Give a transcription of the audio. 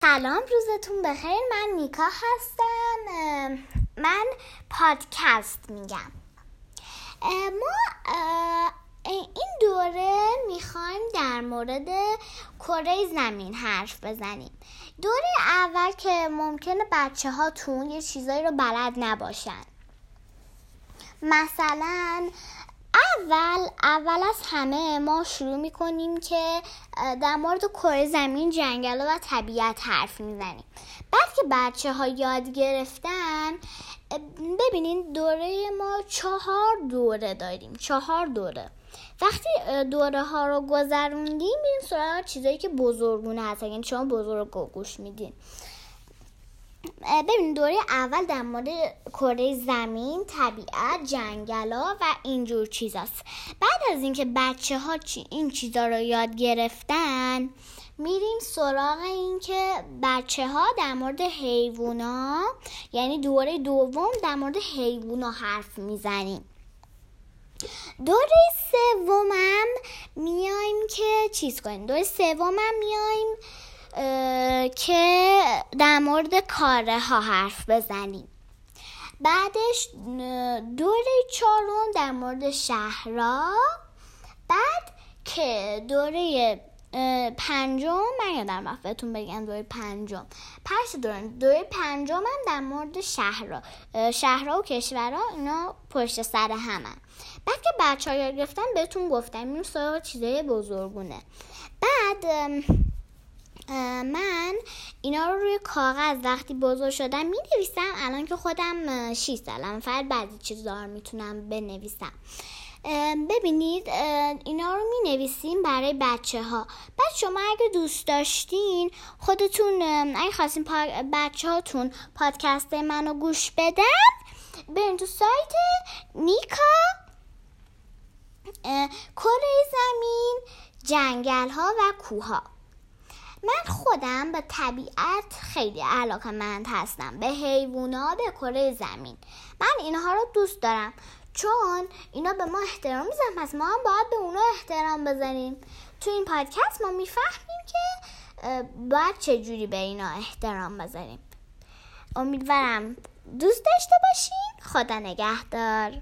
سلام روزتون بخیر. من نیکا هستم. من پادکست میگم. ما این دوره می‌خوایم در مورد کره زمین حرف بزنیم. دوره اول که ممکنه بچه هاتون یه چیزایی رو بلد نباشن. مثلا اول اول از همه ما شروع می‌کنیم که در مورد کره زمین جنگل و طبیعت حرف می‌زنیم. بعد که بچه ها یاد گرفتن ببینین دوره ما چهار دوره داریم چهار دوره. وقتی دوره ها رو گذروندیم میریم سراغ چیزایی که بزرگونه هست یعنی شما بزرگ گوش میدین. ببین دوره اول در مورد کره زمین طبیعت جنگلا و اینجور چیزاست. بعد از اینکه بچه ها این چیزا رو یاد گرفتن میریم سراغ اینکه بچه ها در مورد حیوونا یعنی دوره دوم در مورد حیوونا حرف می‌زنیم. دوره سومم میایم که چیز کنیم. دوره سومم میایم که در مورد کاره ها حرف بزنیم. بعدش دوره چهارم در مورد شهرها. بعد که دوره پنجم من یادم رفت بهتون بگم دوره پنجم. پس دوره دوره پنجم هم در مورد شهرها. شهرها و کشورها اینا پشت سر همن. بعد که بچه ها گرفتن بهتون گفتم این سراغ چیزای بزرگونه. بعد من اینا رو روی کاغذ وقتی بزرگ شدم می نویسم الان که خودم 6 سالم فقط بعضی چیزا رو می‌تونم بنویسم. ببینید اینا رو می نویسیم برای بچه ها بعد شما اگه دوست داشتین خودتون اگه خواستین بچه هاتون پادکست منو گوش بدن برین تو سایت نیکا کره زمین جنگل ها و کوه ها من خودم به طبیعت خیلی علاقه مند هستم. به حیوونا به کره زمین. من اینها رو دوست دارم. چون اینا به ما احترام میزن پس ما هم باید به اونا احترام بزنیم تو این پادکست ما می‌فهمیم که باید چجوری به اینا احترام بذاریم. امیدوارم دوست داشته باشین. خدا نگهدار.